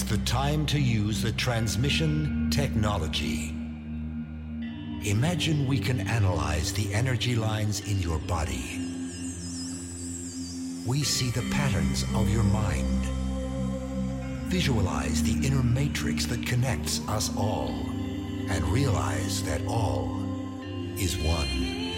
it's the time to use the transmission technology. Imagine we can analyze the energy lines in your body. We see the patterns of your mind. Visualize the inner matrix that connects us all and realize that all is one.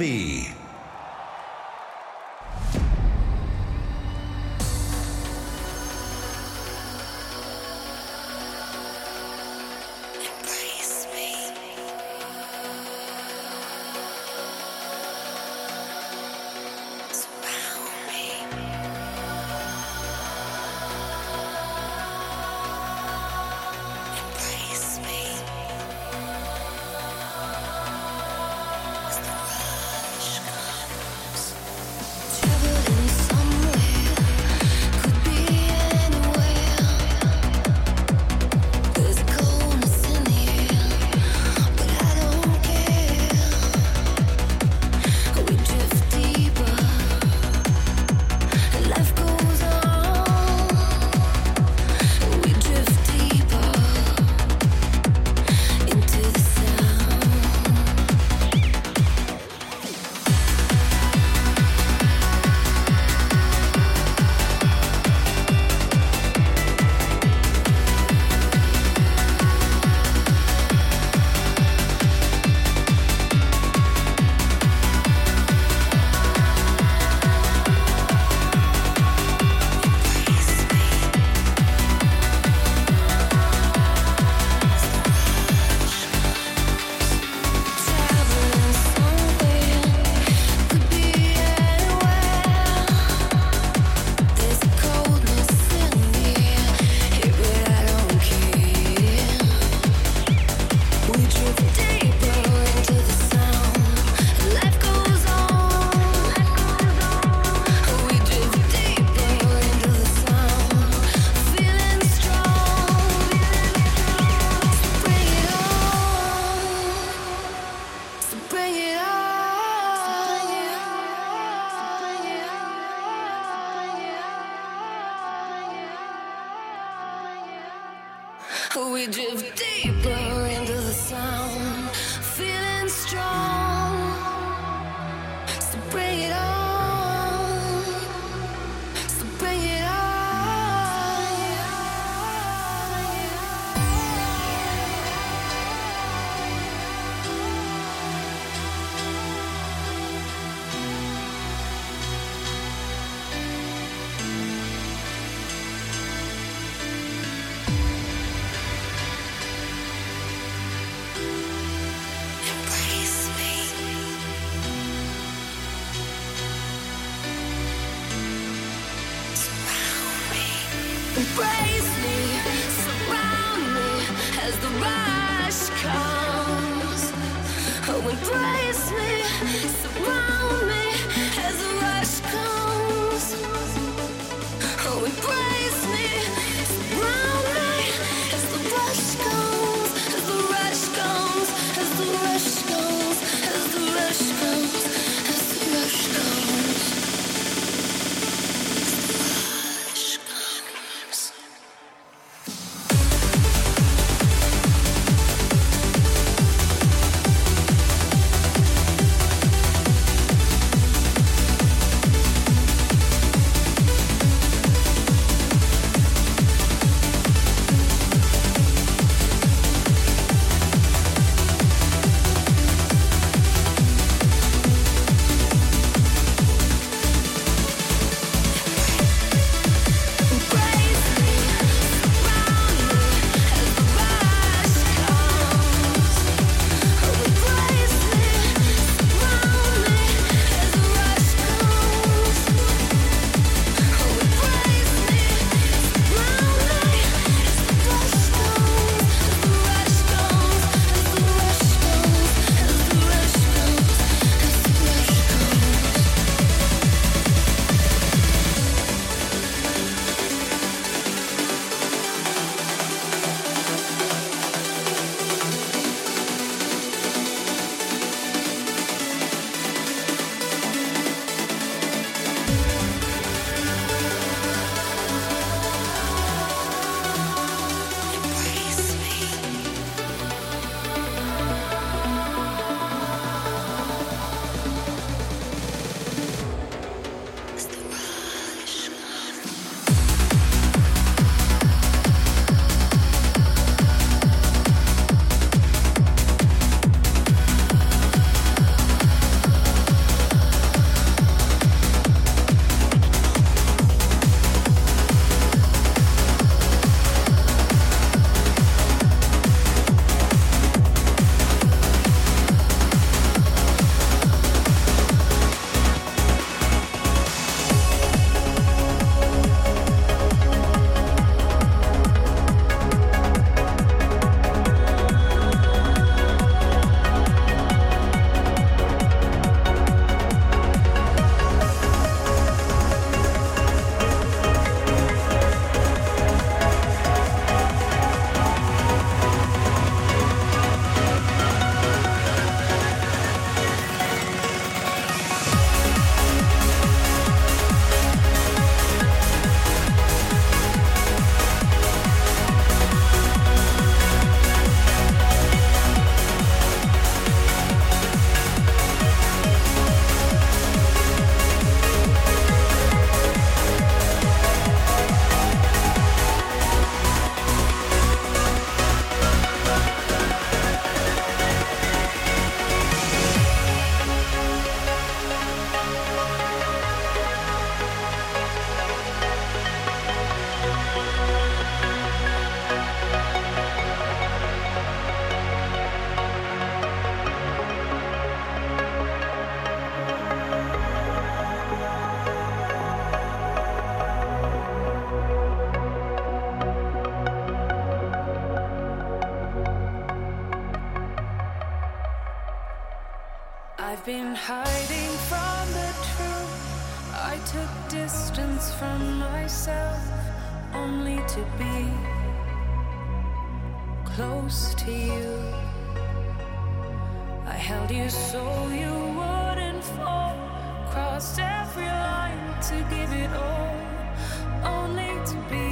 Envy. held you so you wouldn't fall. Crossed every line to give it all, only to be.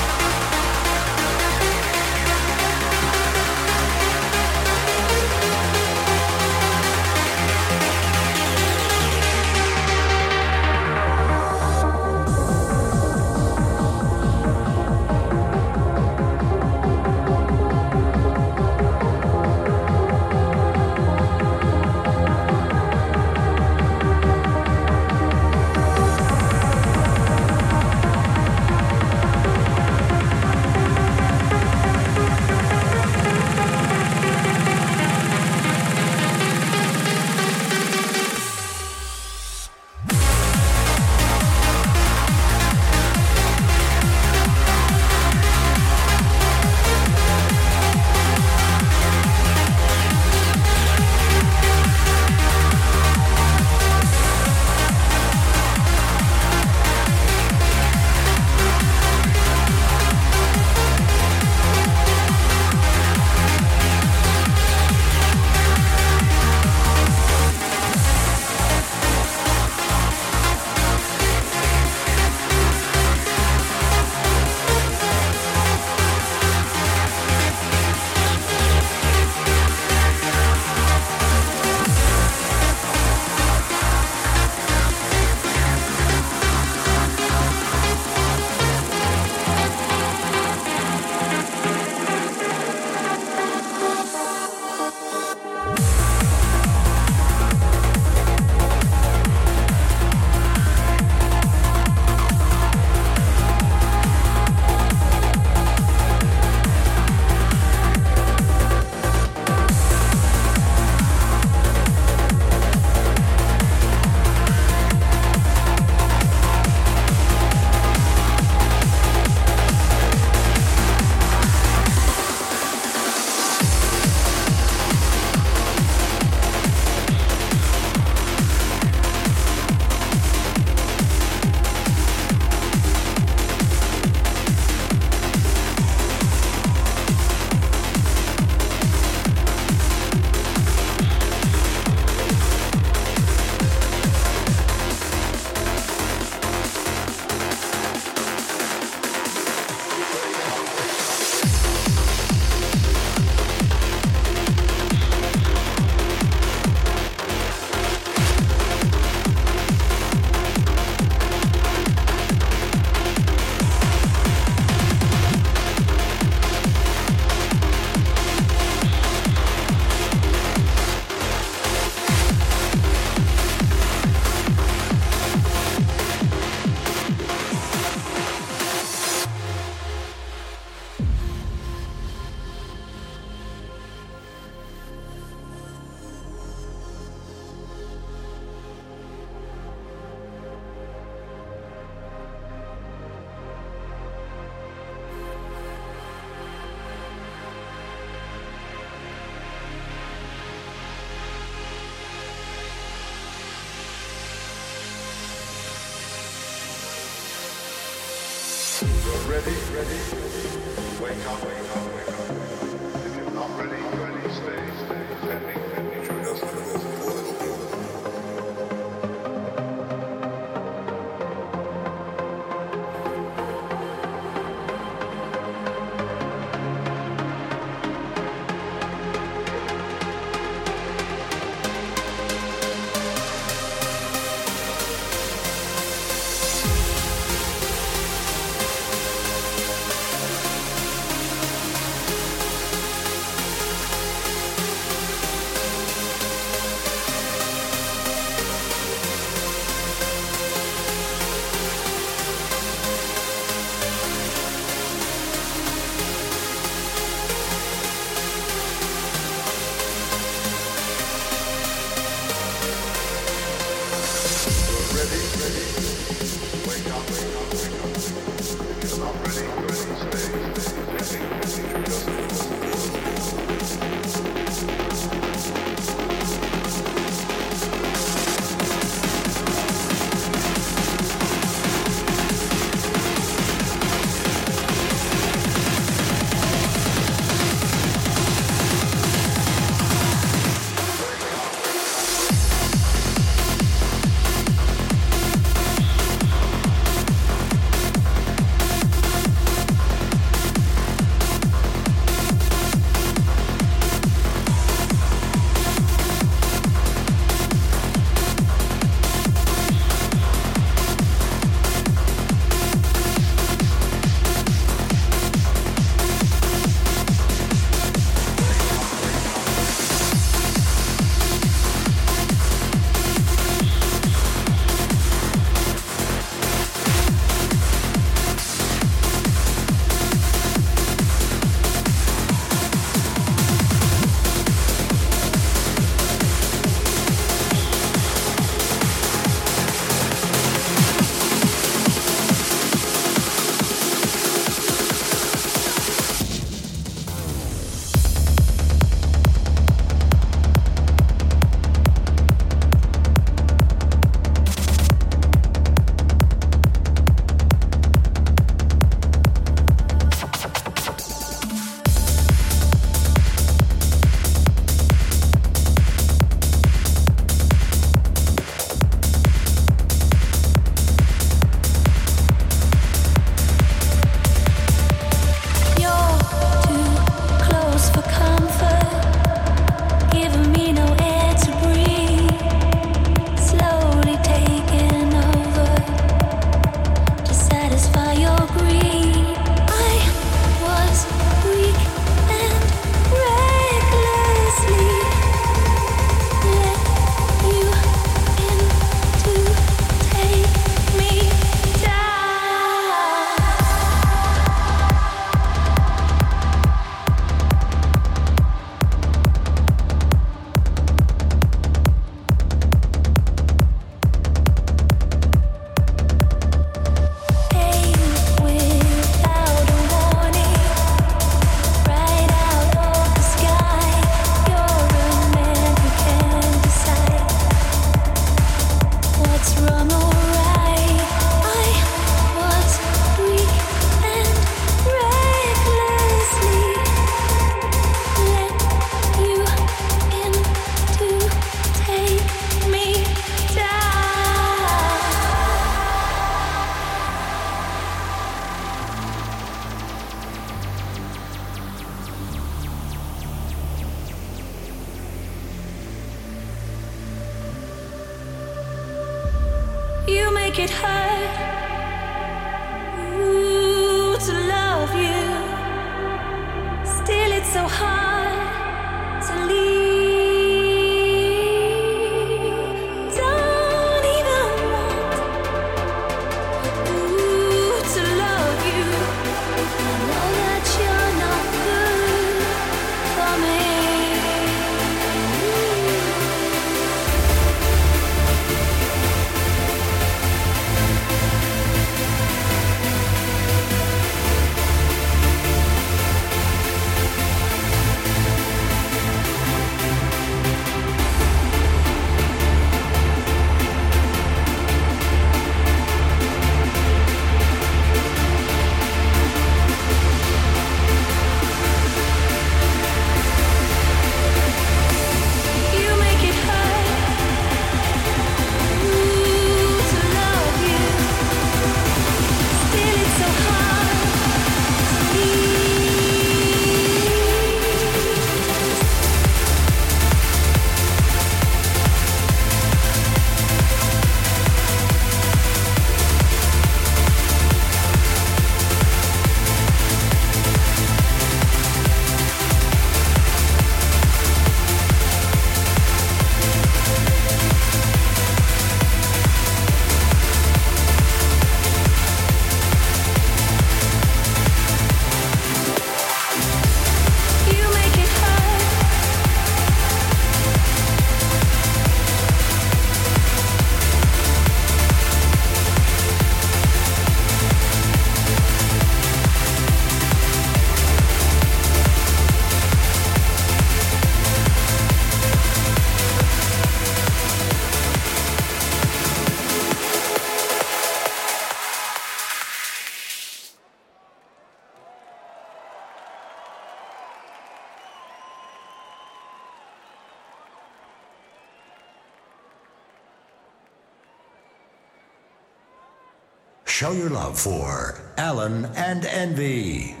For Allen and Envy.